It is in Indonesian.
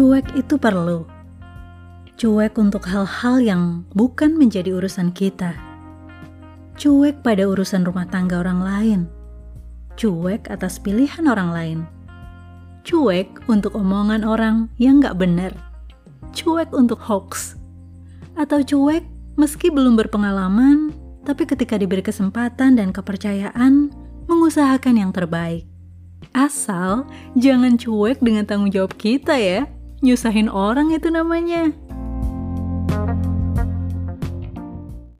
Cuek itu perlu. Cuek untuk hal-hal yang bukan menjadi urusan kita. Cuek pada urusan rumah tangga orang lain. Cuek atas pilihan orang lain. Cuek untuk omongan orang yang gak benar. Cuek untuk hoax. Atau cuek meski belum berpengalaman, tapi ketika diberi kesempatan dan kepercayaan, mengusahakan yang terbaik. Asal jangan cuek dengan tanggung jawab kita ya. Nyusahin orang itu namanya.